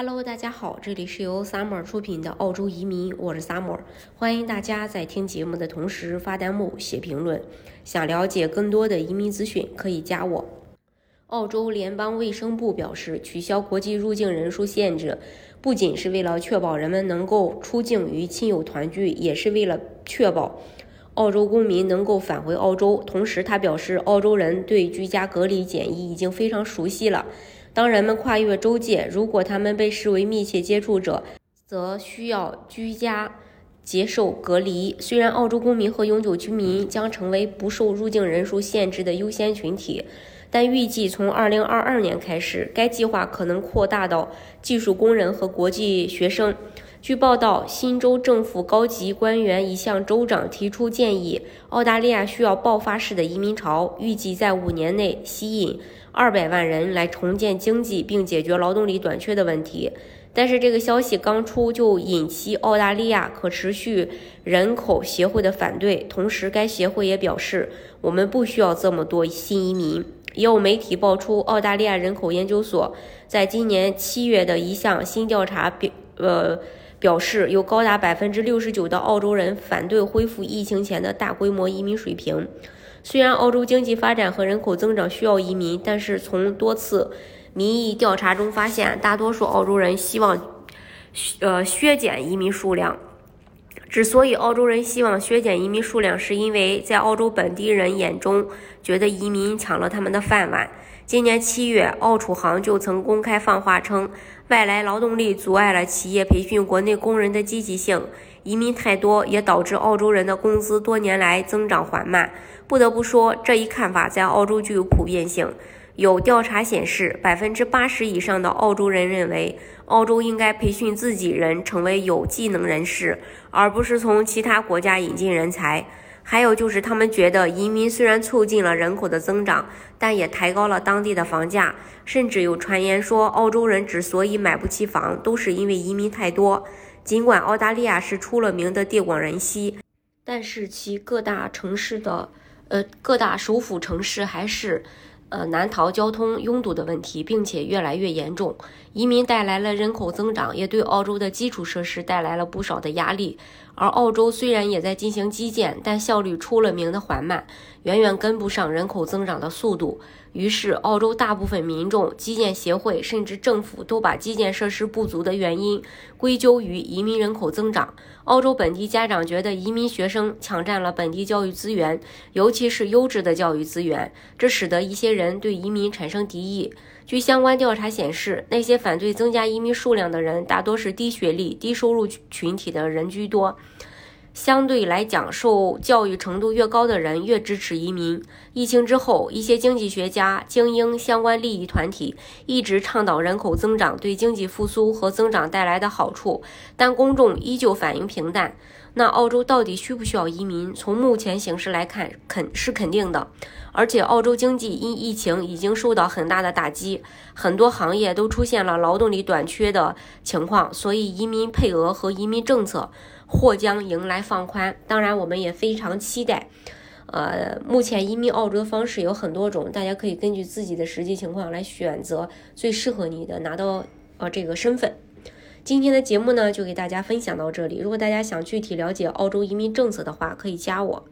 Hello，大家好，这里是由 Summer 出品的澳洲移民，我是 Summer，欢迎大家在听节目的同时发弹幕、写评论。想了解更多的移民资讯，可以加我。澳洲联邦卫生部表示，取消国际入境人数限制，不仅是为了确保人们能够出境与亲友团聚，也是为了确保澳洲公民能够返回澳洲。同时，他表示，澳洲人对居家隔离检疫已经非常熟悉了。当人们跨越州界，如果他们被视为密切接触者，则需要居家接受隔离。虽然澳洲公民和永久居民将成为不受入境人数限制的优先群体，但预计从2022年开始，该计划可能扩大到技术工人和国际学生。据报道，新州政府高级官员已向州长提出建议。澳大利亚需要爆发式的移民潮，预计在五年内吸引二百万人来重建经济并解决劳动力短缺的问题。但是，这个消息刚出就引起澳大利亚可持续人口协会的反对。同时，该协会也表示，我们不需要这么多新移民。也有媒体爆出，澳大利亚人口研究所在今年七月的一项新调查表，呃。表示有高达百分之六十九的澳洲人反对恢复疫情前的大规模移民水平。虽然澳洲经济发展和人口增长需要移民，但是从多次民意调查中发现，大多数澳洲人希望呃削减移民数量。之所以澳洲人希望削减移民数量，是因为在澳洲本地人眼中，觉得移民抢了他们的饭碗。今年七月，澳储行就曾公开放话称，外来劳动力阻碍了企业培训国内工人的积极性。移民太多，也导致澳洲人的工资多年来增长缓慢。不得不说，这一看法在澳洲具有普遍性。有调查显示，百分之八十以上的澳洲人认为，澳洲应该培训自己人成为有技能人士，而不是从其他国家引进人才。还有就是，他们觉得移民虽然促进了人口的增长，但也抬高了当地的房价。甚至有传言说，澳洲人之所以买不起房，都是因为移民太多。尽管澳大利亚是出了名的地广人稀，但是其各大城市的，呃，各大首府城市还是。呃，难逃交通拥堵的问题，并且越来越严重。移民带来了人口增长，也对澳洲的基础设施带来了不少的压力。而澳洲虽然也在进行基建，但效率出了名的缓慢，远远跟不上人口增长的速度。于是，澳洲大部分民众、基建协会甚至政府都把基建设施不足的原因归咎于移民人口增长。澳洲本地家长觉得移民学生抢占了本地教育资源，尤其是优质的教育资源，这使得一些人对移民产生敌意。据相关调查显示，那些反对增加移民数量的人，大多是低学历、低收入群体的人居多。相对来讲，受教育程度越高的人越支持移民。疫情之后，一些经济学家、精英、相关利益团体一直倡导人口增长对经济复苏和增长带来的好处，但公众依旧反应平淡。那澳洲到底需不需要移民？从目前形势来看，肯是肯定的。而且，澳洲经济因疫情已经受到很大的打击，很多行业都出现了劳动力短缺的情况，所以移民配额和移民政策。或将迎来放宽，当然我们也非常期待。呃，目前移民澳洲的方式有很多种，大家可以根据自己的实际情况来选择最适合你的，拿到呃这个身份。今天的节目呢，就给大家分享到这里。如果大家想具体了解澳洲移民政策的话，可以加我。